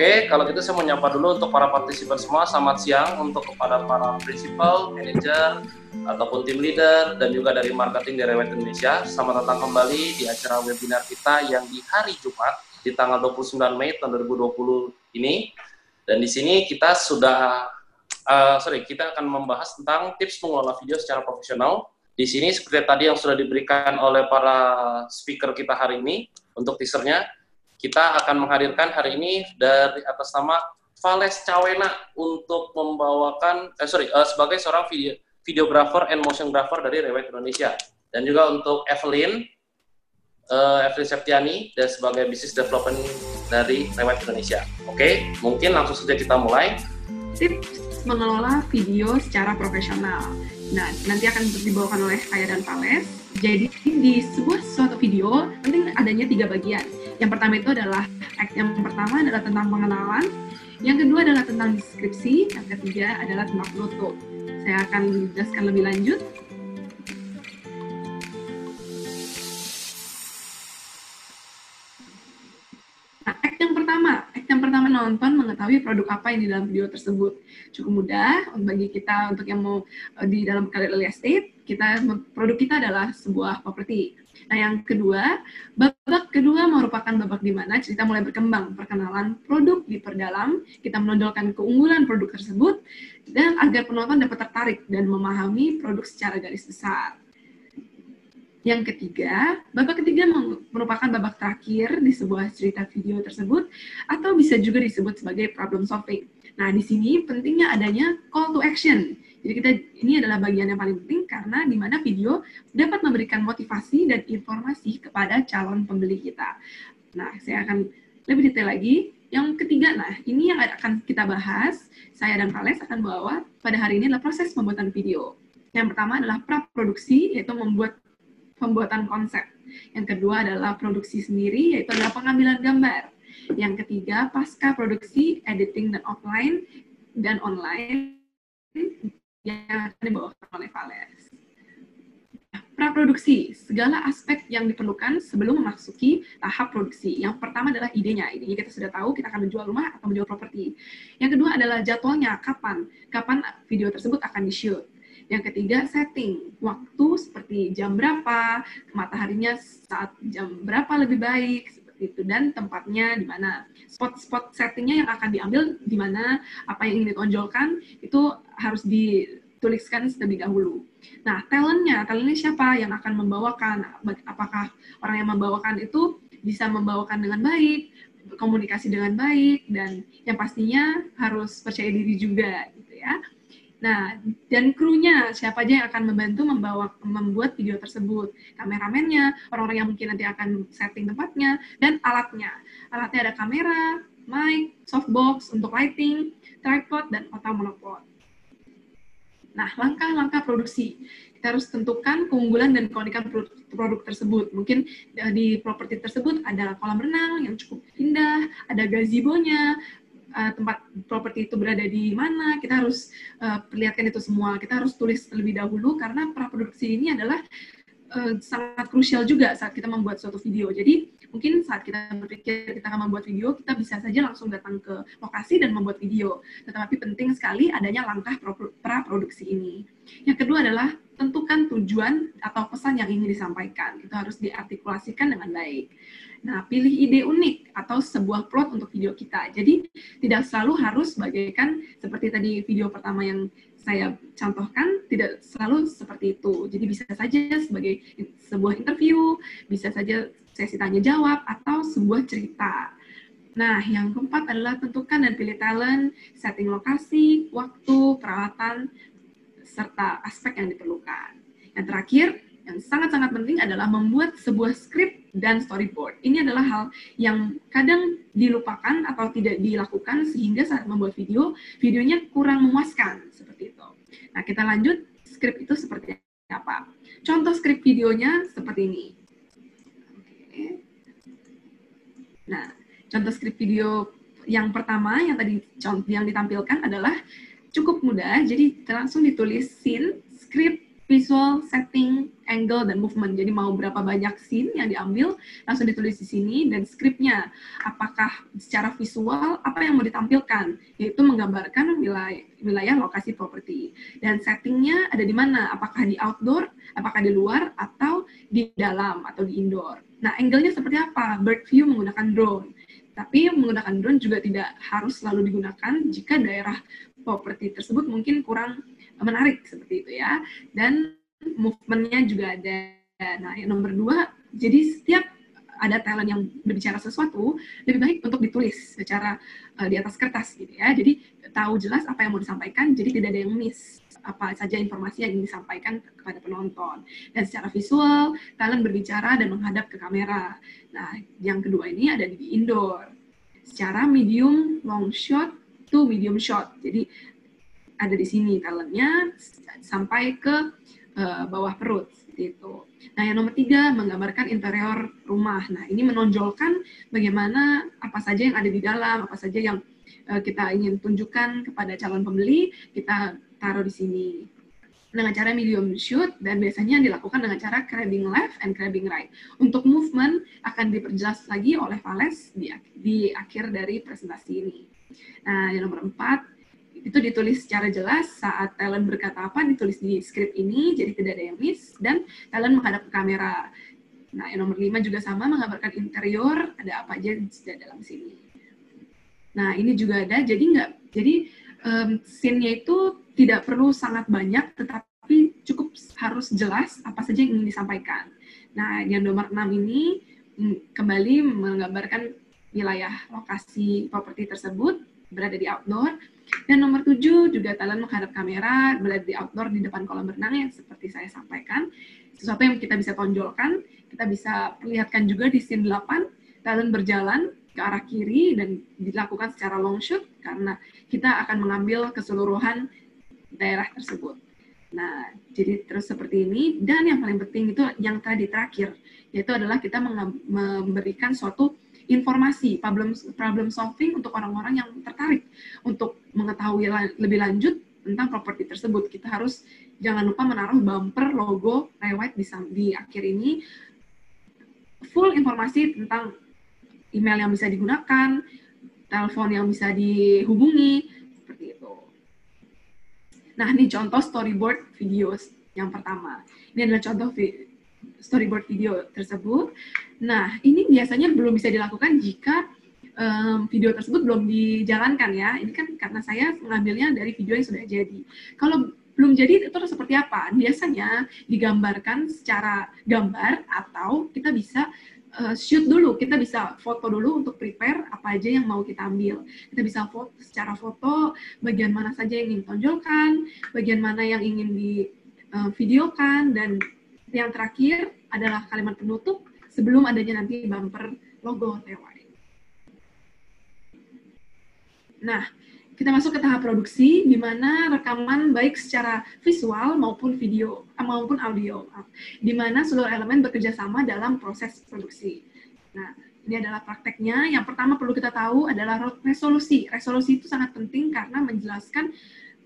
Oke, kalau gitu saya menyapa dulu untuk para partisipan semua. Selamat siang untuk kepada para principal, manager, ataupun tim leader, dan juga dari marketing dari Rewet Indonesia. Selamat datang kembali di acara webinar kita yang di hari Jumat, di tanggal 29 Mei tahun 2020 ini. Dan di sini kita sudah, uh, sorry, kita akan membahas tentang tips mengelola video secara profesional. Di sini seperti tadi yang sudah diberikan oleh para speaker kita hari ini, untuk teasernya, kita akan menghadirkan hari ini dari atas nama Vales Cawena untuk membawakan eh sorry uh, sebagai seorang video videographer and motiongrapher dari Rewet Indonesia dan juga untuk Evelyn uh, Evelyn Septiani dan sebagai business development dari Rewet Indonesia. Oke, okay, mungkin langsung saja kita mulai. Tips mengelola video secara profesional. Nah, nanti akan dibawakan oleh Kaya dan Vales. Jadi di sebuah suatu video penting adanya tiga bagian yang pertama itu adalah yang pertama adalah tentang pengenalan, yang kedua adalah tentang deskripsi, yang ketiga adalah tentang penutup. Saya akan jelaskan lebih lanjut. Yang pertama nonton mengetahui produk apa yang di dalam video tersebut. Cukup mudah bagi kita untuk yang mau eh, di dalam real estate, kita produk kita adalah sebuah properti Nah, yang kedua, babak kedua merupakan babak di mana cerita mulai berkembang, perkenalan produk diperdalam, kita menonjolkan keunggulan produk tersebut, dan agar penonton dapat tertarik dan memahami produk secara garis besar. Yang ketiga, babak ketiga merupakan babak terakhir di sebuah cerita video tersebut, atau bisa juga disebut sebagai problem solving. Nah, di sini pentingnya adanya call to action, jadi kita ini adalah bagian yang paling penting karena di mana video dapat memberikan motivasi dan informasi kepada calon pembeli kita. Nah, saya akan lebih detail lagi. Yang ketiga, nah ini yang akan kita bahas. Saya dan Kales akan bawa pada hari ini adalah proses pembuatan video. Yang pertama adalah pra-produksi, yaitu membuat pembuatan konsep. Yang kedua adalah produksi sendiri, yaitu adalah pengambilan gambar. Yang ketiga, pasca produksi, editing dan offline dan online yang akan dibawakan oleh Vales. Praproduksi, segala aspek yang diperlukan sebelum memasuki tahap produksi. Yang pertama adalah idenya. Idenya kita sudah tahu, kita akan menjual rumah atau menjual properti. Yang kedua adalah jadwalnya, kapan. Kapan video tersebut akan di-shoot. Yang ketiga, setting. Waktu seperti jam berapa, mataharinya saat jam berapa lebih baik, itu dan tempatnya di mana spot-spot settingnya yang akan diambil di mana apa yang ingin ditonjolkan itu harus dituliskan terlebih dahulu. Nah, talentnya, talentnya siapa yang akan membawakan? Apakah orang yang membawakan itu bisa membawakan dengan baik, komunikasi dengan baik, dan yang pastinya harus percaya diri juga, gitu ya. Nah, dan krunya siapa aja yang akan membantu membawa membuat video tersebut, kameramennya, orang-orang yang mungkin nanti akan setting tempatnya, dan alatnya. Alatnya ada kamera, mic, softbox untuk lighting, tripod, dan otak monopod. Nah, langkah-langkah produksi. Kita harus tentukan keunggulan dan keunikan produk, tersebut. Mungkin di properti tersebut ada kolam renang yang cukup indah, ada gazebo-nya, uh, tempat properti itu berada di mana, kita harus uh, perlihatkan itu semua. Kita harus tulis terlebih dahulu karena praproduksi ini adalah uh, sangat krusial juga saat kita membuat suatu video. Jadi mungkin saat kita berpikir kita akan membuat video, kita bisa saja langsung datang ke lokasi dan membuat video. Tetapi penting sekali adanya langkah praproduksi ini. Yang kedua adalah tentukan tujuan atau pesan yang ingin disampaikan. Itu harus diartikulasikan dengan baik. Nah, pilih ide unik atau sebuah plot untuk video kita. Jadi, tidak selalu harus bagaikan seperti tadi video pertama yang saya contohkan, tidak selalu seperti itu. Jadi, bisa saja sebagai sebuah interview, bisa saja sesi tanya jawab, atau sebuah cerita. Nah, yang keempat adalah tentukan dan pilih talent, setting lokasi, waktu, peralatan, serta aspek yang diperlukan. Yang terakhir, yang sangat-sangat penting adalah membuat sebuah skrip dan storyboard. Ini adalah hal yang kadang dilupakan atau tidak dilakukan sehingga saat membuat video, videonya kurang memuaskan seperti itu. Nah, kita lanjut skrip itu seperti apa. Contoh skrip videonya seperti ini. Nah, contoh skrip video yang pertama yang tadi yang ditampilkan adalah cukup mudah, jadi langsung ditulis scene, skrip visual, setting, angle, dan movement. Jadi mau berapa banyak scene yang diambil, langsung ditulis di sini, dan scriptnya. Apakah secara visual, apa yang mau ditampilkan, yaitu menggambarkan wilayah, wilayah lokasi properti. Dan settingnya ada di mana, apakah di outdoor, apakah di luar, atau di dalam, atau di indoor. Nah, angle-nya seperti apa? Bird view menggunakan drone. Tapi menggunakan drone juga tidak harus selalu digunakan jika daerah properti tersebut mungkin kurang menarik seperti itu ya. Dan movementnya juga ada. Nah, yang nomor dua, jadi setiap ada talent yang berbicara sesuatu, lebih baik untuk ditulis secara uh, di atas kertas gitu ya. Jadi tahu jelas apa yang mau disampaikan, jadi tidak ada yang miss apa saja informasi yang ingin disampaikan kepada penonton. Dan secara visual, talent berbicara dan menghadap ke kamera. Nah, yang kedua ini ada di indoor. Secara medium long shot to medium shot. Jadi ada di sini talentnya sampai ke uh, bawah perut itu. Nah yang nomor tiga menggambarkan interior rumah. Nah ini menonjolkan bagaimana apa saja yang ada di dalam, apa saja yang uh, kita ingin tunjukkan kepada calon pembeli kita taruh di sini dengan cara medium shoot dan biasanya dilakukan dengan cara crabbing left and crabbing right. Untuk movement akan diperjelas lagi oleh Vales di, di akhir dari presentasi ini. Nah, yang nomor empat, itu ditulis secara jelas saat talent berkata apa ditulis di script ini jadi tidak ada yang miss dan talent menghadap ke kamera. Nah yang nomor lima juga sama menggambarkan interior ada apa aja di dalam sini. Nah ini juga ada jadi nggak jadi um, scene-nya itu tidak perlu sangat banyak tetapi cukup harus jelas apa saja yang ingin disampaikan. Nah yang nomor enam ini mm, kembali menggambarkan wilayah lokasi properti tersebut berada di outdoor dan nomor tujuh juga talent menghadap kamera, berada di outdoor di depan kolam renang yang seperti saya sampaikan. Sesuatu yang kita bisa tonjolkan, kita bisa perlihatkan juga di scene 8, talent berjalan ke arah kiri dan dilakukan secara long shoot karena kita akan mengambil keseluruhan daerah tersebut. Nah, jadi terus seperti ini. Dan yang paling penting itu yang tadi terakhir, yaitu adalah kita memberikan suatu informasi problem problem solving untuk orang-orang yang tertarik untuk mengetahui lebih lanjut tentang properti tersebut. Kita harus jangan lupa menaruh bumper logo Rewet di, di akhir ini full informasi tentang email yang bisa digunakan, telepon yang bisa dihubungi, seperti itu. Nah, ini contoh storyboard video yang pertama. Ini adalah contoh storyboard video tersebut. Nah, ini biasanya belum bisa dilakukan jika um, video tersebut belum dijalankan ya. Ini kan karena saya mengambilnya dari video yang sudah jadi. Kalau belum jadi itu seperti apa? Biasanya digambarkan secara gambar atau kita bisa uh, shoot dulu. Kita bisa foto dulu untuk prepare apa aja yang mau kita ambil. Kita bisa foto secara foto bagian mana saja yang ingin tonjolkan, bagian mana yang ingin di uh, videokan dan yang terakhir adalah kalimat penutup sebelum adanya nanti bumper logo TY. Nah, kita masuk ke tahap produksi di mana rekaman baik secara visual maupun video eh, maupun audio, di mana seluruh elemen bekerja sama dalam proses produksi. Nah, ini adalah prakteknya. Yang pertama perlu kita tahu adalah resolusi. Resolusi itu sangat penting karena menjelaskan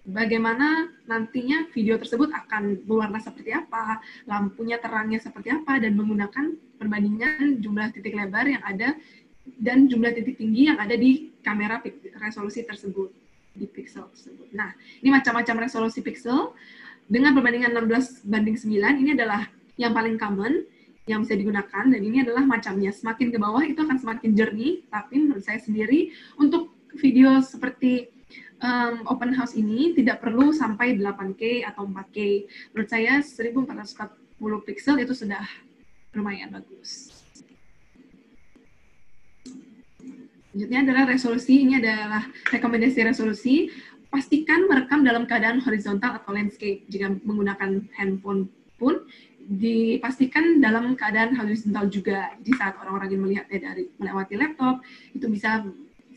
bagaimana nantinya video tersebut akan berwarna seperti apa, lampunya terangnya seperti apa, dan menggunakan perbandingan jumlah titik lebar yang ada dan jumlah titik tinggi yang ada di kamera resolusi tersebut, di pixel tersebut. Nah, ini macam-macam resolusi pixel. Dengan perbandingan 16 banding 9, ini adalah yang paling common, yang bisa digunakan, dan ini adalah macamnya. Semakin ke bawah itu akan semakin jernih, tapi menurut saya sendiri, untuk video seperti um, open house ini tidak perlu sampai 8K atau 4K. Menurut saya 1440 pixel itu sudah lumayan bagus. Selanjutnya adalah resolusi. Ini adalah rekomendasi resolusi. Pastikan merekam dalam keadaan horizontal atau landscape. Jika menggunakan handphone pun, dipastikan dalam keadaan horizontal juga. Jadi saat orang-orang ingin melihatnya dari melewati laptop, itu bisa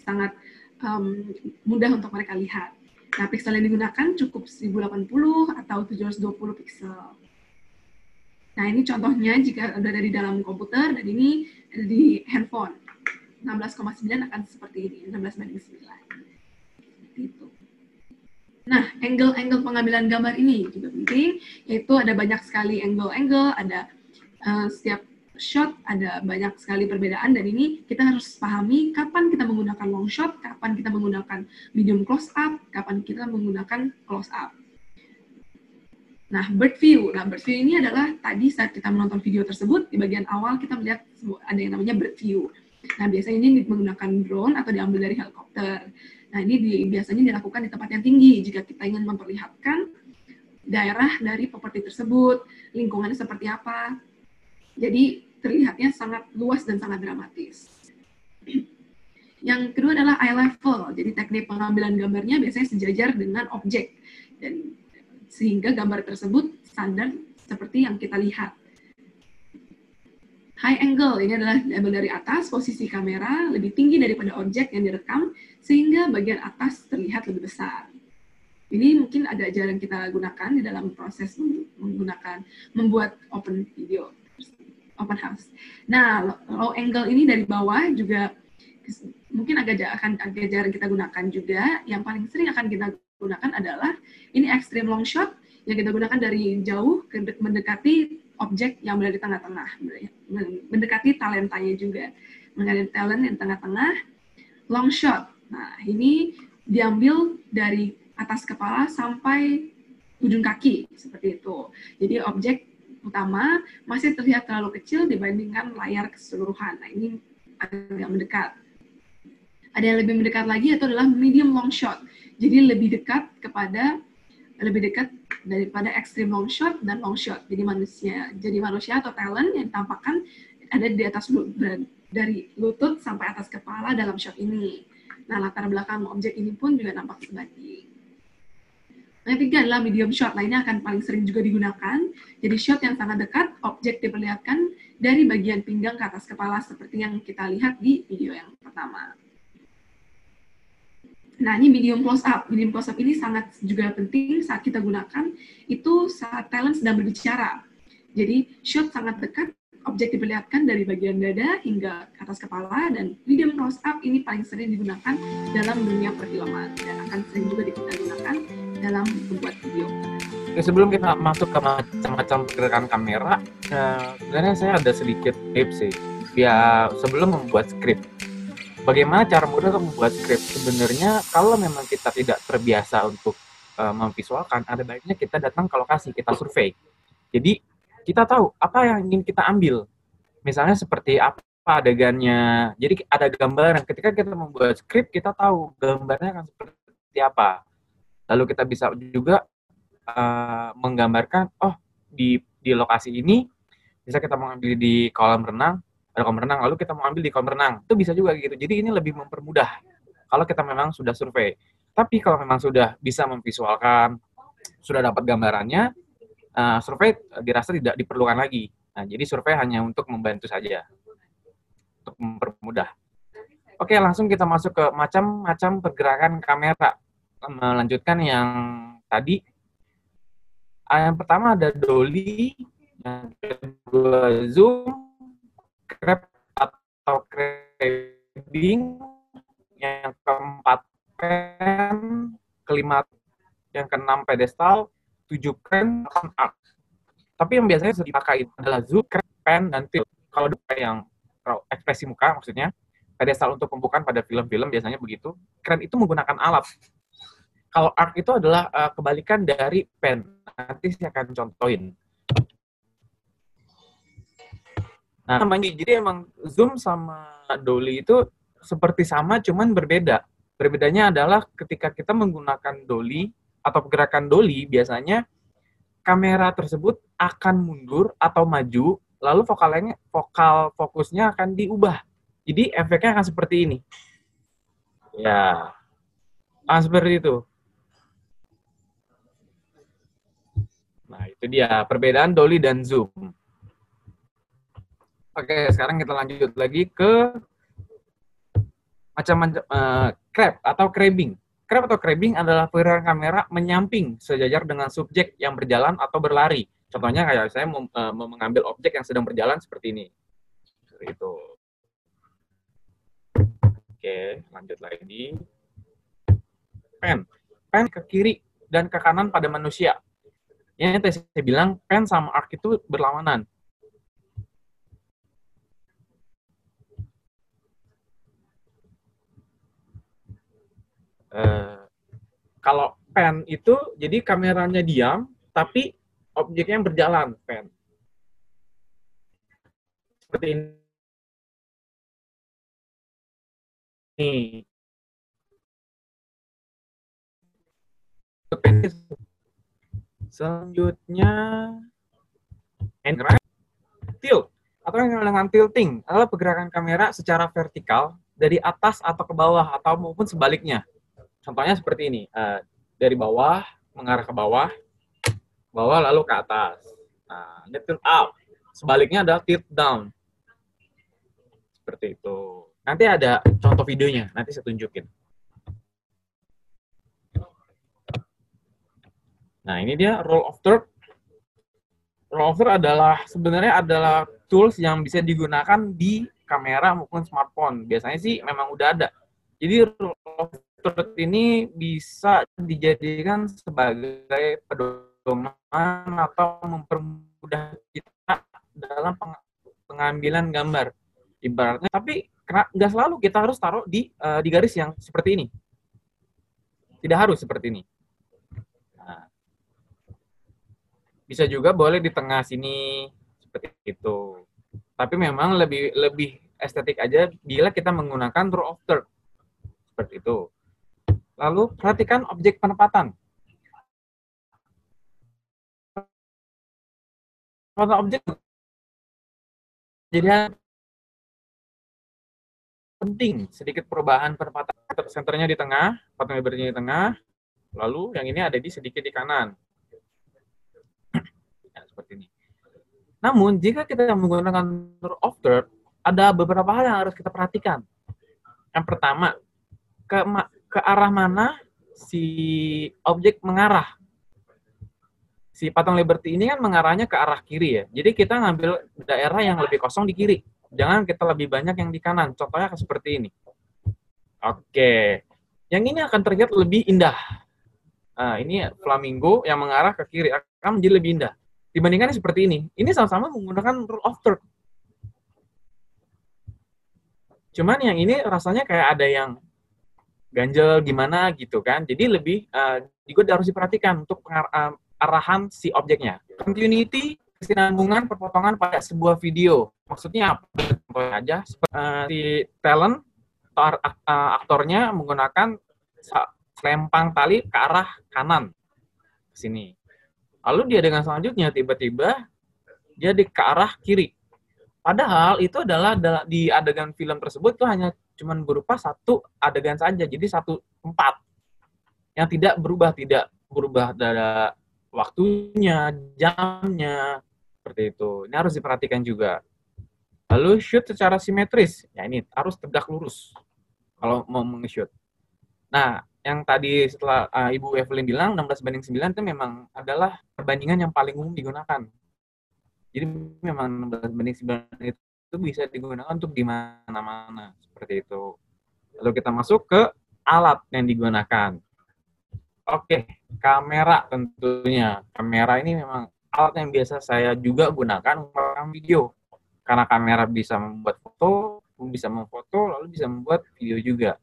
sangat um, mudah untuk mereka lihat. Nah, pixel yang digunakan cukup 1080 atau 720 pixel. Nah, ini contohnya jika ada di dalam komputer dan ini ada di handphone. 16,9 akan seperti ini, 16 banding 9. Seperti itu. Nah, angle-angle pengambilan gambar ini juga penting, yaitu ada banyak sekali angle-angle, ada uh, setiap shot ada banyak sekali perbedaan dan ini kita harus pahami kapan kita menggunakan long shot, kapan kita menggunakan medium close up, kapan kita menggunakan close up. Nah, bird view. Nah, bird view ini adalah tadi saat kita menonton video tersebut, di bagian awal kita melihat ada yang namanya bird view. Nah, biasanya ini menggunakan drone atau diambil dari helikopter. Nah, ini di, biasanya dilakukan di tempat yang tinggi jika kita ingin memperlihatkan daerah dari properti tersebut, lingkungannya seperti apa. Jadi, terlihatnya sangat luas dan sangat dramatis. Yang kedua adalah eye level. Jadi, teknik pengambilan gambarnya biasanya sejajar dengan objek. Dan sehingga gambar tersebut standar seperti yang kita lihat. High angle ini adalah label dari atas, posisi kamera lebih tinggi daripada objek yang direkam, sehingga bagian atas terlihat lebih besar. Ini mungkin agak jarang kita gunakan di dalam proses menggunakan membuat open video, open house. Nah, low angle ini dari bawah juga mungkin agak akan agak jarang kita gunakan juga. Yang paling sering akan kita gunakan adalah ini extreme long shot yang kita gunakan dari jauh ke mendekati objek yang berada di tengah-tengah, mendekati talentanya juga, mendekati talent yang tengah-tengah. Long shot, nah ini diambil dari atas kepala sampai ujung kaki seperti itu. Jadi objek utama masih terlihat terlalu kecil dibandingkan layar keseluruhan. Nah ini agak mendekat. Ada yang lebih mendekat lagi itu adalah medium long shot. Jadi lebih dekat kepada lebih dekat daripada extreme long shot dan long shot. Jadi manusia, jadi manusia atau talent yang tampakkan ada di atas dari lutut sampai atas kepala dalam shot ini. Nah, latar belakang objek ini pun juga nampak sebanding. Nah, yang ketiga adalah medium shot. Nah, ini akan paling sering juga digunakan. Jadi shot yang sangat dekat, objek diperlihatkan dari bagian pinggang ke atas kepala seperti yang kita lihat di video yang pertama. Nah, ini medium close up. Medium close up ini sangat juga penting saat kita gunakan itu saat talent sedang berbicara. Jadi, shot sangat dekat, objek diperlihatkan dari bagian dada hingga atas kepala, dan medium close up ini paling sering digunakan dalam dunia perfilman, dan akan sering juga digunakan dalam membuat video. Ya, sebelum kita masuk ke macam-macam pergerakan kamera, eh, sebenarnya saya ada sedikit tips sih. Ya, sebelum membuat skrip, bagaimana cara mudah untuk membuat skrip sebenarnya kalau memang kita tidak terbiasa untuk uh, memvisualkan ada baiknya kita datang ke lokasi kita survei jadi kita tahu apa yang ingin kita ambil. Misalnya seperti apa adegannya. Jadi ada gambaran. Ketika kita membuat skrip kita tahu gambarnya akan seperti apa. Lalu kita bisa juga uh, menggambarkan oh di di lokasi ini bisa kita mengambil di kolam renang ada kolam renang. Lalu kita mau ambil di kolam renang. Itu bisa juga gitu. Jadi ini lebih mempermudah. Kalau kita memang sudah survei. Tapi kalau memang sudah bisa memvisualkan sudah dapat gambarannya uh, survei dirasa tidak diperlukan lagi. Nah jadi survei hanya untuk membantu saja. Untuk mempermudah. Oke langsung kita masuk ke macam-macam pergerakan kamera. Melanjutkan yang tadi. Yang pertama ada dolly yang kedua zoom crab atau crabbing, yang keempat pen, kelima yang keenam pedestal, tujuh pen, arc. Tapi yang biasanya dipakai adalah zoom, pen, dan tilt. Kalau yang ekspresi muka maksudnya, pedestal untuk pembukaan pada film-film biasanya begitu. Keren itu menggunakan alat. Kalau arc itu adalah uh, kebalikan dari pen. Nanti saya akan contohin. Nah, namanya jadi emang Zoom sama Dolly itu seperti sama cuman berbeda. Berbedanya adalah ketika kita menggunakan Dolly atau pergerakan Dolly biasanya kamera tersebut akan mundur atau maju lalu vokalnya vokal fokusnya akan diubah. Jadi efeknya akan seperti ini. Ya. Ah, seperti itu. Nah, itu dia perbedaan Dolly dan Zoom. Oke, sekarang kita lanjut lagi ke macam-macam uh, crab atau crabbing. Crab atau crabbing adalah pergerakan kamera menyamping sejajar dengan subjek yang berjalan atau berlari. Contohnya kayak saya mau, uh, mengambil objek yang sedang berjalan seperti ini. Seperti itu. Oke, lanjut lagi. Pen. Pen ke kiri dan ke kanan pada manusia. Yang tadi saya bilang, pen sama arc itu berlawanan. Uh, kalau pen itu, jadi kameranya diam, tapi objeknya berjalan, pen. Seperti ini. Selanjutnya and tilt atau yang dengan tilting adalah pergerakan kamera secara vertikal dari atas atau ke bawah atau maupun sebaliknya. Contohnya seperti ini, uh, dari bawah mengarah ke bawah, bawah lalu ke atas. Nah, ini tilt up. Sebaliknya adalah tilt down. Seperti itu. Nanti ada contoh videonya, nanti saya tunjukin. Nah, ini dia roll of third. Roll of third adalah sebenarnya adalah tools yang bisa digunakan di kamera maupun smartphone. Biasanya sih memang udah ada. Jadi roll of third ini bisa dijadikan sebagai pedoman atau mempermudah kita dalam pengambilan gambar. Ibaratnya, tapi nggak selalu kita harus taruh di uh, di garis yang seperti ini. Tidak harus seperti ini. bisa juga boleh di tengah sini seperti itu. Tapi memang lebih lebih estetik aja bila kita menggunakan draw of third seperti itu. Lalu perhatikan objek penempatan. Pada objek jadi penting sedikit perubahan penempatan senternya di tengah, potong lebarnya di tengah, lalu yang ini ada di sedikit di kanan seperti ini. Namun, jika kita menggunakan tour of third, ada beberapa hal yang harus kita perhatikan. Yang pertama, ke, arah mana si objek mengarah. Si patung Liberty ini kan mengarahnya ke arah kiri ya. Jadi kita ngambil daerah yang lebih kosong di kiri. Jangan kita lebih banyak yang di kanan. Contohnya seperti ini. Oke. Yang ini akan terlihat lebih indah. Nah, ini flamingo yang mengarah ke kiri akan menjadi lebih indah dibandingkan seperti ini. Ini sama-sama menggunakan rule of third. Cuman yang ini rasanya kayak ada yang ganjel gimana gitu kan. Jadi lebih uh, juga harus diperhatikan untuk uh, arahan si objeknya. Continuity kesinambungan perpotongan pada sebuah video. Maksudnya apa? aja uh, talent atau aktornya menggunakan selempang tali ke arah kanan ke sini. Lalu di adegan selanjutnya tiba-tiba dia di ke arah kiri. Padahal itu adalah di adegan film tersebut itu hanya cuman berupa satu adegan saja, jadi satu tempat yang tidak berubah, tidak berubah dari waktunya, jamnya, seperti itu. Ini harus diperhatikan juga. Lalu shoot secara simetris, ya ini harus tegak lurus kalau mau meng-shoot. Nah, yang tadi setelah uh, Ibu Evelyn bilang 16 banding 9 itu memang adalah perbandingan yang paling umum digunakan. Jadi memang 16 banding 9 itu bisa digunakan untuk di mana-mana seperti itu. Lalu kita masuk ke alat yang digunakan. Oke, kamera tentunya. Kamera ini memang alat yang biasa saya juga gunakan untuk video. Karena kamera bisa membuat foto, bisa memfoto, lalu bisa membuat video juga.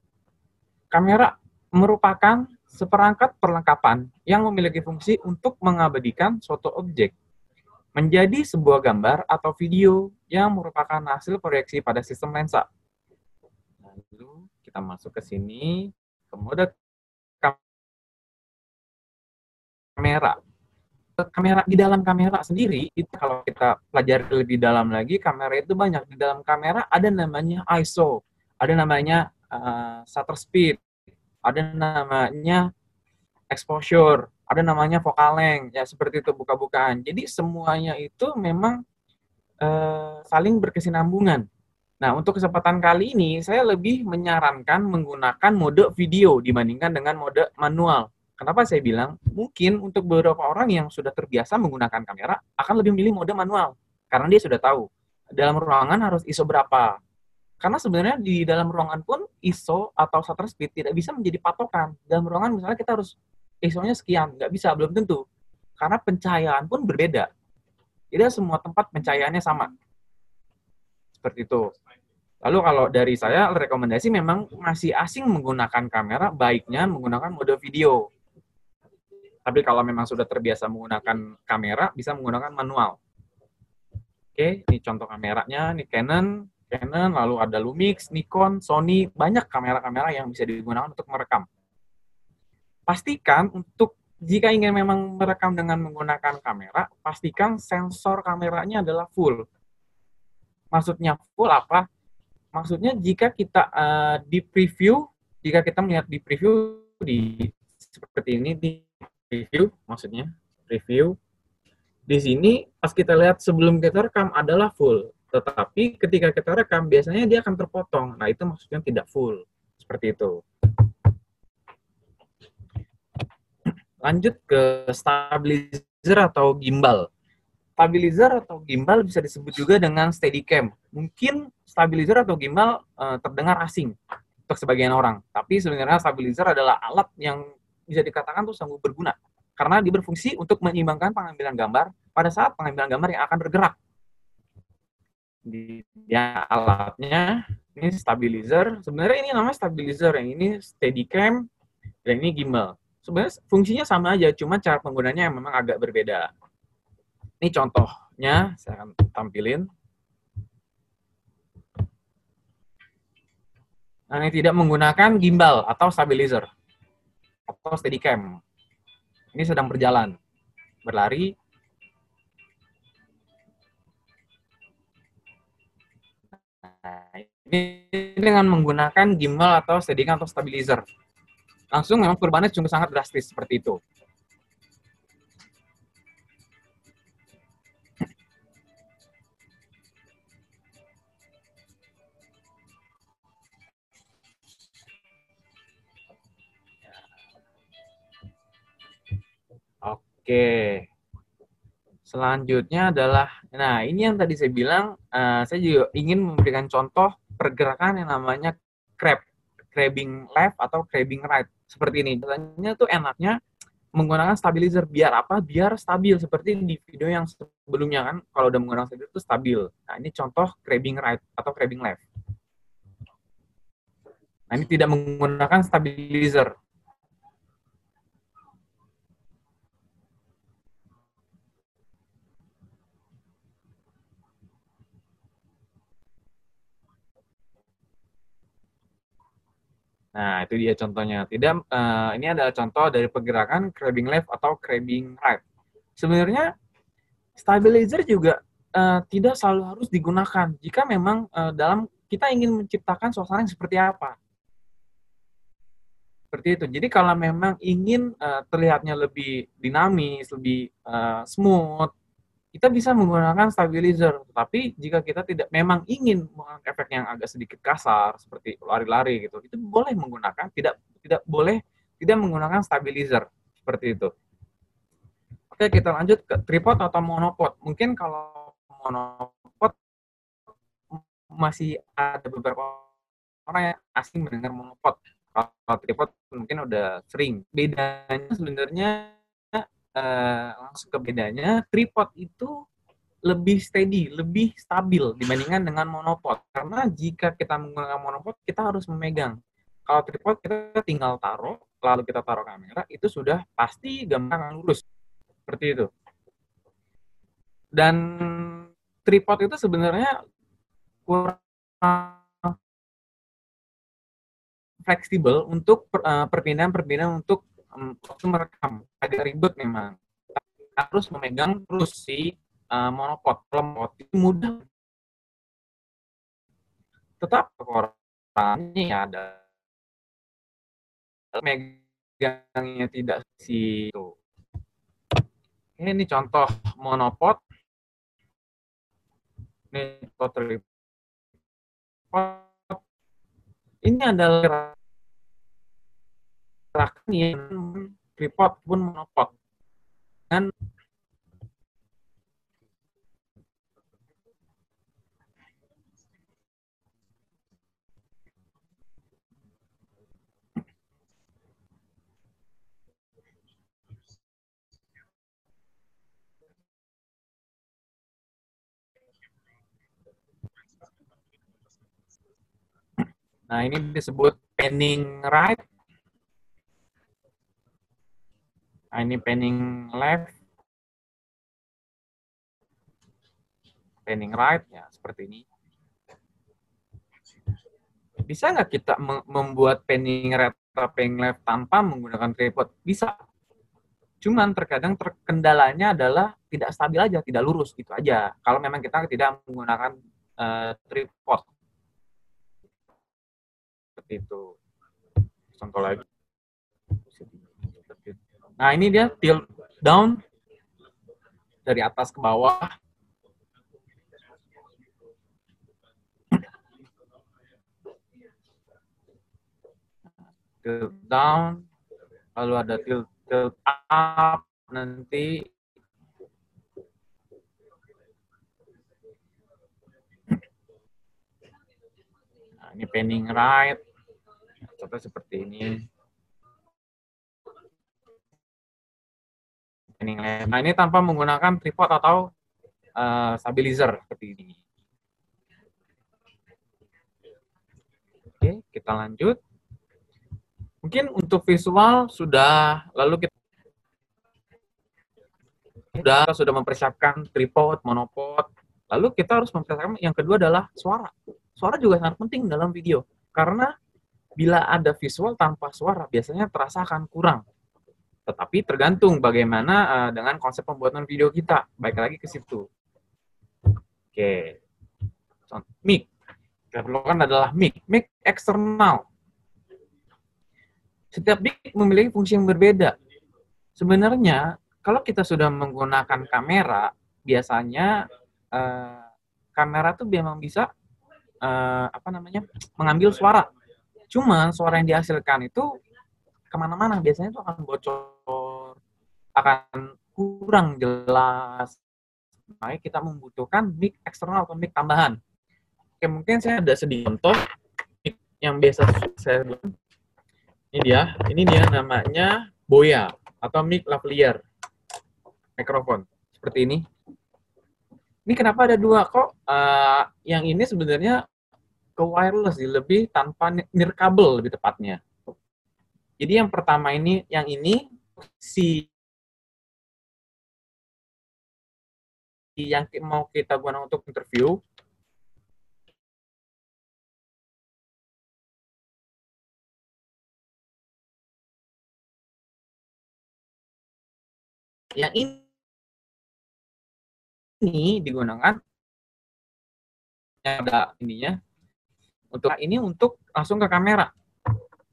Kamera merupakan seperangkat perlengkapan yang memiliki fungsi untuk mengabadikan suatu objek menjadi sebuah gambar atau video yang merupakan hasil proyeksi pada sistem lensa. Lalu kita masuk ke sini, ke mode kamera. Kamera di dalam kamera sendiri itu kalau kita pelajari lebih dalam lagi, kamera itu banyak di dalam kamera ada namanya ISO, ada namanya uh, shutter speed, ada namanya exposure, ada namanya focal length, ya seperti itu buka-bukaan. Jadi semuanya itu memang uh, saling berkesinambungan. Nah, untuk kesempatan kali ini saya lebih menyarankan menggunakan mode video dibandingkan dengan mode manual. Kenapa saya bilang? Mungkin untuk beberapa orang yang sudah terbiasa menggunakan kamera akan lebih memilih mode manual karena dia sudah tahu dalam ruangan harus ISO berapa, karena sebenarnya di dalam ruangan pun ISO atau shutter speed tidak bisa menjadi patokan. Dalam ruangan misalnya kita harus ISO-nya sekian, nggak bisa, belum tentu. Karena pencahayaan pun berbeda. Tidak semua tempat pencahayaannya sama. Seperti itu. Lalu kalau dari saya, rekomendasi memang masih asing menggunakan kamera, baiknya menggunakan mode video. Tapi kalau memang sudah terbiasa menggunakan kamera, bisa menggunakan manual. Oke, ini contoh kameranya, ini Canon, Canon, lalu ada Lumix, Nikon, Sony, banyak kamera-kamera yang bisa digunakan untuk merekam. Pastikan untuk jika ingin memang merekam dengan menggunakan kamera, pastikan sensor kameranya adalah full. Maksudnya full apa? maksudnya jika kita uh, di preview, jika kita melihat di preview di seperti ini di preview, maksudnya preview di sini pas kita lihat sebelum kita rekam adalah full, tetapi ketika kita rekam biasanya dia akan terpotong. Nah itu maksudnya tidak full, seperti itu. Lanjut ke stabilizer atau gimbal stabilizer atau gimbal bisa disebut juga dengan steadicam. Mungkin stabilizer atau gimbal uh, terdengar asing untuk sebagian orang, tapi sebenarnya stabilizer adalah alat yang bisa dikatakan tuh sanggup berguna karena dia berfungsi untuk menyeimbangkan pengambilan gambar pada saat pengambilan gambar yang akan bergerak. Di ya, alatnya ini stabilizer. Sebenarnya ini namanya stabilizer, yang ini steadicam, dan ini gimbal. Sebenarnya fungsinya sama aja, cuma cara penggunanya yang memang agak berbeda. Ini contohnya, saya akan tampilin. Nah, ini tidak menggunakan gimbal atau stabilizer atau steadicam. Ini sedang berjalan, berlari. Nah, ini dengan menggunakan gimbal atau steadicam atau stabilizer. Langsung memang perubahannya cuma sangat drastis seperti itu. Oke. Selanjutnya adalah, nah ini yang tadi saya bilang, uh, saya juga ingin memberikan contoh pergerakan yang namanya crab, crabbing left atau crabbing right. Seperti ini. Caranya tuh enaknya menggunakan stabilizer. Biar apa? Biar stabil. Seperti di video yang sebelumnya kan, kalau udah menggunakan stabilizer itu stabil. Nah ini contoh crabbing right atau crabbing left. Nah ini tidak menggunakan stabilizer. Nah, itu dia contohnya. Tidak, uh, ini adalah contoh dari pergerakan crabbing left atau crabbing right. Sebenarnya stabilizer juga uh, tidak selalu harus digunakan jika memang uh, dalam kita ingin menciptakan suasana yang seperti apa. Seperti itu. Jadi kalau memang ingin uh, terlihatnya lebih dinamis, lebih uh, smooth, kita bisa menggunakan stabilizer. Tapi jika kita tidak memang ingin menggunakan efek yang agak sedikit kasar seperti lari-lari gitu, itu boleh menggunakan tidak tidak boleh tidak menggunakan stabilizer seperti itu. Oke, kita lanjut ke tripod atau monopod. Mungkin kalau monopod masih ada beberapa orang yang asing mendengar monopod. Kalau tripod mungkin udah sering. Bedanya sebenarnya uh, langsung ke bedanya, tripod itu lebih steady, lebih stabil dibandingkan dengan monopod. Karena jika kita menggunakan monopod, kita harus memegang. Kalau tripod kita tinggal taruh, lalu kita taruh kamera, itu sudah pasti gambar lurus. Seperti itu. Dan tripod itu sebenarnya kurang fleksibel untuk eh, perpindahan-perpindahan untuk waktu merekam agak ribet memang. Harus memegang terus si uh, monopod monopod itu mudah. Tetap orangnya ya ada. Megangnya tidak si itu. Ini contoh monopod. Ini contoh ini adalah gerakan yang tripod pun menopang. dan Nah, ini disebut panning right Nah, ini panning left. Panning right, ya seperti ini. Bisa nggak kita membuat panning right atau panning left tanpa menggunakan tripod? Bisa. Cuman terkadang terkendalanya adalah tidak stabil aja, tidak lurus gitu aja. Kalau memang kita tidak menggunakan uh, tripod seperti itu. Contoh lagi. Nah, ini dia tilt down dari atas ke bawah. Tilt down, lalu ada tilt tilt up nanti nah, ini panning right contoh seperti ini. Nah ini tanpa menggunakan tripod atau uh, stabilizer seperti ini. Oke, kita lanjut. Mungkin untuk visual sudah, lalu kita sudah sudah mempersiapkan tripod, monopod. Lalu kita harus mempersiapkan yang kedua adalah suara. Suara juga sangat penting dalam video karena bila ada visual tanpa suara biasanya terasa akan kurang. Tetapi tergantung bagaimana uh, dengan konsep pembuatan video kita. Baik lagi ke situ. Oke. Mic. Kita perlukan adalah mic. Mic eksternal. Setiap mic memiliki fungsi yang berbeda. Sebenarnya kalau kita sudah menggunakan kamera, biasanya uh, kamera tuh memang bisa uh, apa namanya mengambil suara Cuman suara yang dihasilkan itu ke mana-mana biasanya itu akan bocor, akan kurang jelas. Makanya kita membutuhkan mic eksternal atau mic tambahan. Oke, mungkin saya ada sedikit contoh yang biasa saya buat. Ini dia, ini dia namanya Boya atau mic lavalier mikrofon seperti ini. Ini kenapa ada dua kok? Uh, yang ini sebenarnya ke wireless lebih tanpa nirkabel lebih tepatnya. Jadi yang pertama ini, yang ini si yang mau kita gunakan untuk interview yang ini digunakan ada ininya untuk ini untuk langsung ke kamera.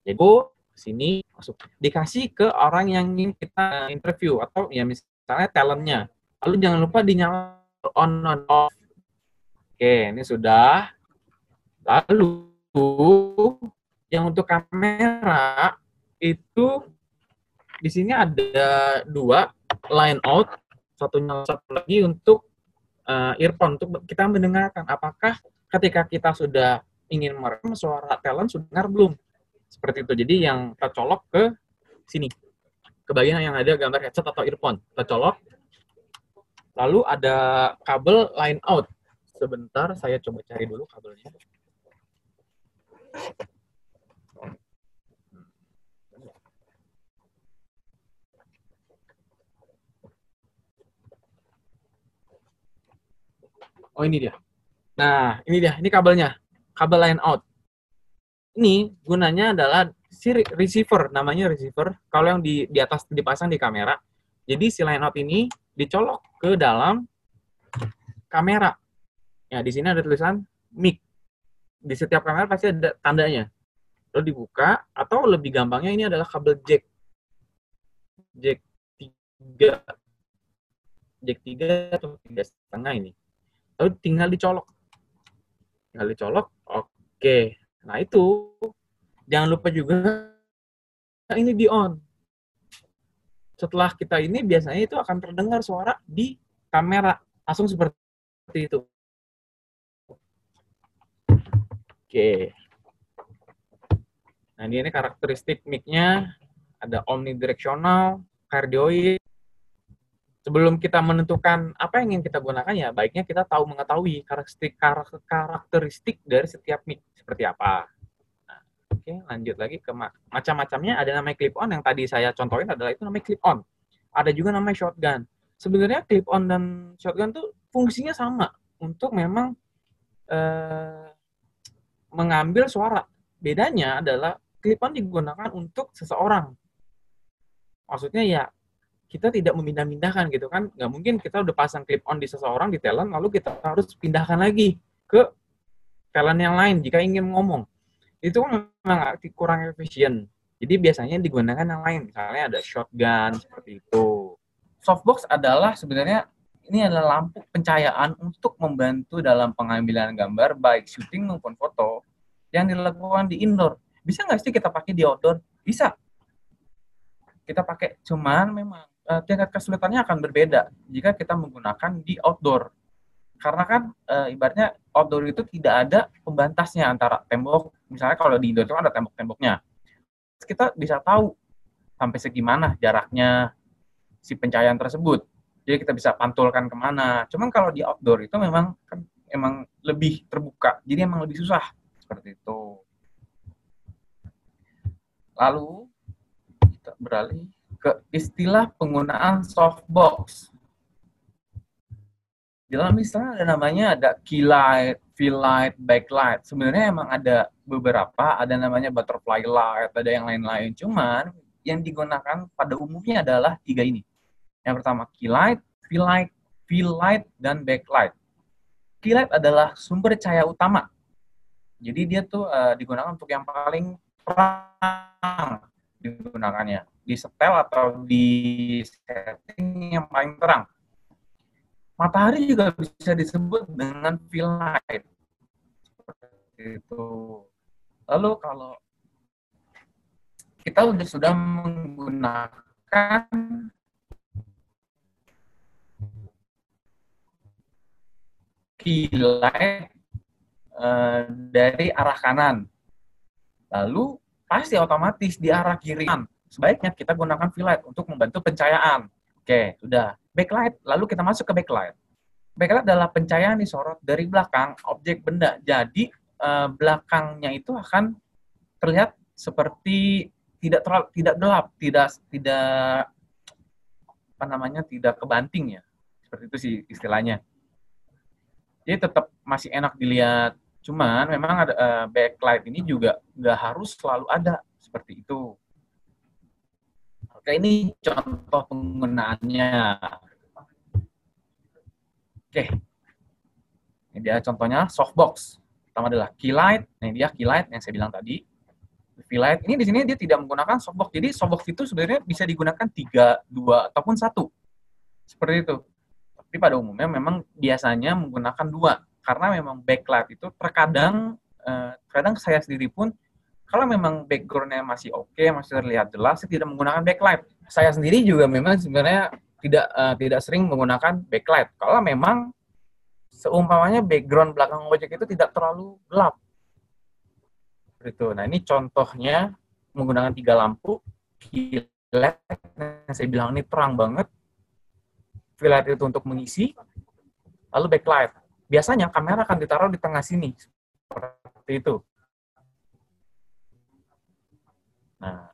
Jadi sini masuk dikasih ke orang yang ingin kita interview atau ya misalnya talentnya. Lalu jangan lupa dinyalakan on on off. Oke, ini sudah. Lalu yang untuk kamera itu di sini ada dua line out, satunya satu lagi untuk uh, earphone untuk kita mendengarkan apakah ketika kita sudah ingin merekam suara talent sudah dengar belum? Seperti itu. Jadi yang kita colok ke sini. Ke bagian yang ada gambar headset atau earphone. Kita colok. Lalu ada kabel line out. Sebentar, saya coba cari dulu kabelnya. Oh ini dia. Nah, ini dia, ini kabelnya kabel line out. Ini gunanya adalah si receiver, namanya receiver. Kalau yang di, di atas dipasang di kamera, jadi si line out ini dicolok ke dalam kamera. Ya, di sini ada tulisan mic. Di setiap kamera pasti ada tandanya. Lalu dibuka, atau lebih gampangnya ini adalah kabel jack. Jack 3. Jack 3 atau 3 setengah ini. Lalu tinggal dicolok tinggal dicolok oke nah itu jangan lupa juga ini di on. Setelah kita ini biasanya itu akan terdengar suara di kamera. Langsung seperti itu. Oke. Nah ini, ini karakteristik mic-nya. Ada omnidirectional cardioid sebelum kita menentukan apa yang ingin kita gunakan ya baiknya kita tahu mengetahui karakteristik karakteristik dari setiap mic seperti apa. Oke, lanjut lagi ke ma macam-macamnya ada namanya clip on yang tadi saya contohin adalah itu namanya clip on. Ada juga namanya shotgun. Sebenarnya clip on dan shotgun tuh fungsinya sama untuk memang eh, mengambil suara. Bedanya adalah clip on digunakan untuk seseorang. Maksudnya ya kita tidak memindah-mindahkan gitu kan. Nggak mungkin kita udah pasang clip on di seseorang di talent lalu kita harus pindahkan lagi ke talent yang lain jika ingin ngomong. Itu kan memang kurang efisien. Jadi biasanya digunakan yang lain. Misalnya ada shotgun seperti itu. Softbox adalah sebenarnya ini adalah lampu pencahayaan untuk membantu dalam pengambilan gambar baik syuting maupun foto yang dilakukan di indoor. Bisa nggak sih kita pakai di outdoor? Bisa. Kita pakai cuman memang uh, tingkat kesulitannya akan berbeda jika kita menggunakan di outdoor. Karena kan uh, ibaratnya outdoor itu tidak ada pembatasnya antara tembok, misalnya kalau di indoor itu ada tembok-temboknya. Kita bisa tahu sampai segimana jaraknya si pencahayaan tersebut. Jadi kita bisa pantulkan ke mana. Cuman kalau di outdoor itu memang kan emang lebih terbuka, jadi emang lebih susah seperti itu. Lalu kita beralih ke istilah penggunaan softbox. Dalam istilah ada namanya ada key light, fill light, backlight. Sebenarnya emang ada beberapa, ada namanya butterfly light, ada yang lain-lain. Cuman yang digunakan pada umumnya adalah tiga ini. Yang pertama key light, fill light, fill light, dan backlight. Key light adalah sumber cahaya utama. Jadi dia tuh uh, digunakan untuk yang paling terang digunakannya di setel atau di setting yang paling terang. Matahari juga bisa disebut dengan fill light. Seperti itu. Lalu kalau kita sudah menggunakan key light uh, dari arah kanan. Lalu pasti otomatis di arah kiri sebaiknya kita gunakan light untuk membantu pencahayaan. Oke, sudah. Backlight, lalu kita masuk ke backlight. Backlight adalah pencahayaan disorot dari belakang objek benda. Jadi, eh, belakangnya itu akan terlihat seperti tidak terlalu tidak gelap, tidak tidak apa namanya tidak kebanting ya. Seperti itu sih istilahnya. Jadi tetap masih enak dilihat. Cuman memang ada uh, backlight ini juga nggak harus selalu ada seperti itu. Oke, ini contoh penggunaannya. Oke. Ini dia contohnya softbox. Pertama adalah keylight. Nah, ini dia keylight yang saya bilang tadi. Keylight ini di sini dia tidak menggunakan softbox. Jadi softbox itu sebenarnya bisa digunakan tiga, dua, ataupun satu. Seperti itu. Tapi pada umumnya memang biasanya menggunakan dua. Karena memang backlight itu terkadang, eh, terkadang saya sendiri pun kalau memang backgroundnya masih oke, okay, masih terlihat jelas, saya tidak menggunakan backlight. Saya sendiri juga memang sebenarnya tidak uh, tidak sering menggunakan backlight. Kalau memang seumpamanya background belakang objek itu tidak terlalu gelap. Itu. Nah ini contohnya menggunakan tiga lampu, LED yang saya bilang ini terang banget. Fill itu untuk mengisi, lalu backlight. Biasanya kamera akan ditaruh di tengah sini, seperti itu. Nah,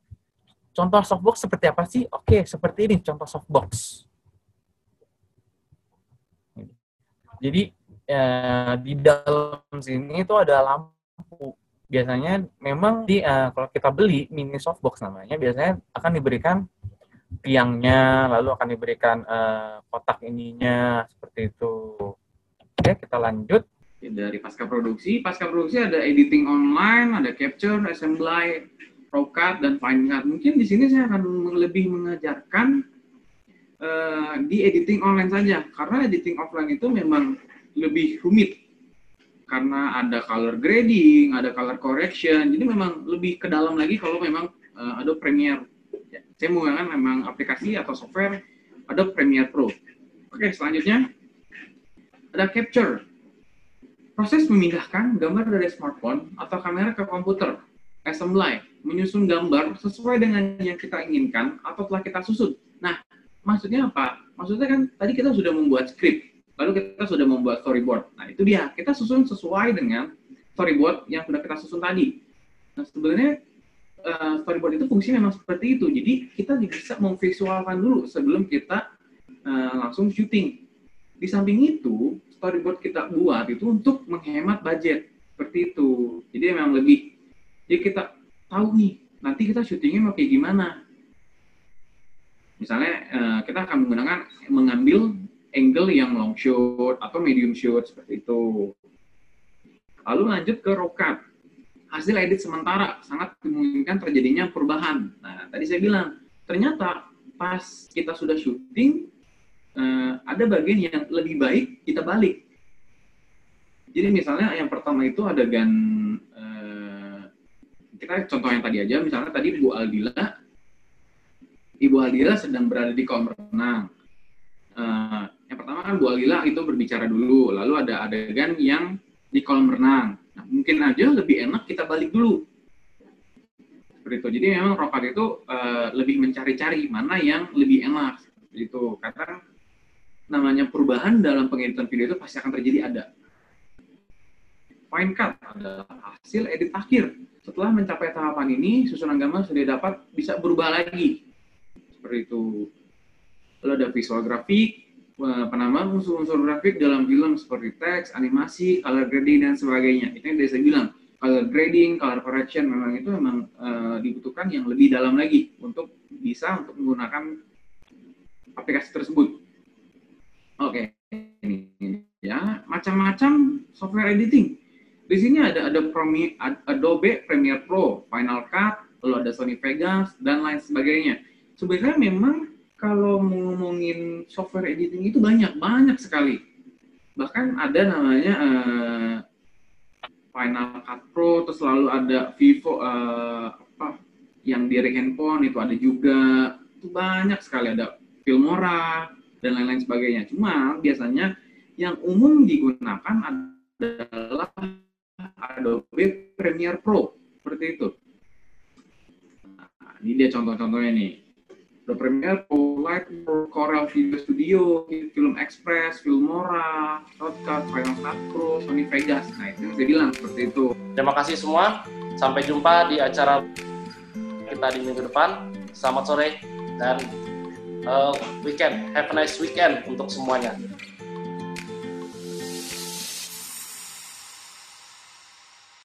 contoh softbox seperti apa sih? Oke, seperti ini contoh softbox. Jadi eh, di dalam sini itu ada lampu. Biasanya memang di eh, kalau kita beli mini softbox namanya, biasanya akan diberikan tiangnya, lalu akan diberikan eh, kotak ininya seperti itu. Oke, kita lanjut. Dari pasca produksi, pasca produksi ada editing online, ada capture, assembly, Prokat dan Fine Cut. Mungkin di sini saya akan lebih mengajarkan uh, di editing online saja, karena editing offline itu memang lebih rumit karena ada color grading, ada color correction, jadi memang lebih ke dalam lagi kalau memang uh, Adobe Premiere. Ya, saya menggunakan memang aplikasi atau software Adobe Premiere Pro. Oke, selanjutnya ada capture. Proses memindahkan gambar dari smartphone atau kamera ke komputer assembly, menyusun gambar sesuai dengan yang kita inginkan atau telah kita susun. Nah, maksudnya apa? Maksudnya kan tadi kita sudah membuat script, lalu kita sudah membuat storyboard. Nah, itu dia. Kita susun sesuai dengan storyboard yang sudah kita susun tadi. Nah, sebenarnya uh, storyboard itu fungsinya memang seperti itu. Jadi kita bisa memvisualkan dulu sebelum kita uh, langsung syuting. Di samping itu, storyboard kita buat itu untuk menghemat budget seperti itu. Jadi memang lebih. Jadi kita tahu nih nanti kita syutingnya mau kayak gimana. Misalnya uh, kita akan menggunakan mengambil angle yang long shot atau medium shot seperti itu. Lalu lanjut ke roll cut hasil edit sementara sangat dimungkinkan terjadinya perubahan. Nah, tadi saya bilang, ternyata pas kita sudah syuting, uh, ada bagian yang lebih baik kita balik. Jadi misalnya yang pertama itu adegan, uh, kita contoh yang tadi aja, misalnya tadi Bu Aldila, Ibu Aldila sedang berada di kolam renang. Uh, yang pertama kan Bu Aldila itu berbicara dulu, lalu ada adegan yang di kolam renang Nah, mungkin aja lebih enak kita balik dulu. Seperti itu. Jadi memang rokat itu uh, lebih mencari-cari mana yang lebih enak. Itu. Karena namanya perubahan dalam pengeditan video itu pasti akan terjadi ada. Fine cut adalah hasil edit akhir. Setelah mencapai tahapan ini, susunan gambar sudah dapat bisa berubah lagi. Seperti itu. Lalu ada visual grafik, penambahan unsur-unsur grafik dalam film seperti teks, animasi, color grading dan sebagainya. Itu yang saya bilang, color grading, color correction memang itu memang uh, dibutuhkan yang lebih dalam lagi untuk bisa untuk menggunakan aplikasi tersebut. Oke, okay. ini ya macam-macam software editing. Di sini ada ada Adobe Premiere Pro, Final Cut, lalu ada Sony Vegas dan lain sebagainya. Sebenarnya memang kalau ngomongin software editing itu banyak banyak sekali. Bahkan ada namanya uh, Final Cut Pro terus selalu ada Vivo uh, apa yang dari handphone itu ada juga. Itu banyak sekali ada Filmora dan lain-lain sebagainya. Cuma biasanya yang umum digunakan adalah Adobe Premiere Pro seperti itu nah, ini dia contoh-contohnya nih The Premiere Pro, Lightroom, Corel Video Studio, Film Express, Filmora, Shotcut, Final Cut Pro, Sony Vegas. Nah itu saya bilang seperti itu. Terima kasih semua. Sampai jumpa di acara kita di minggu depan. Selamat sore dan uh, weekend. Have a nice weekend untuk semuanya.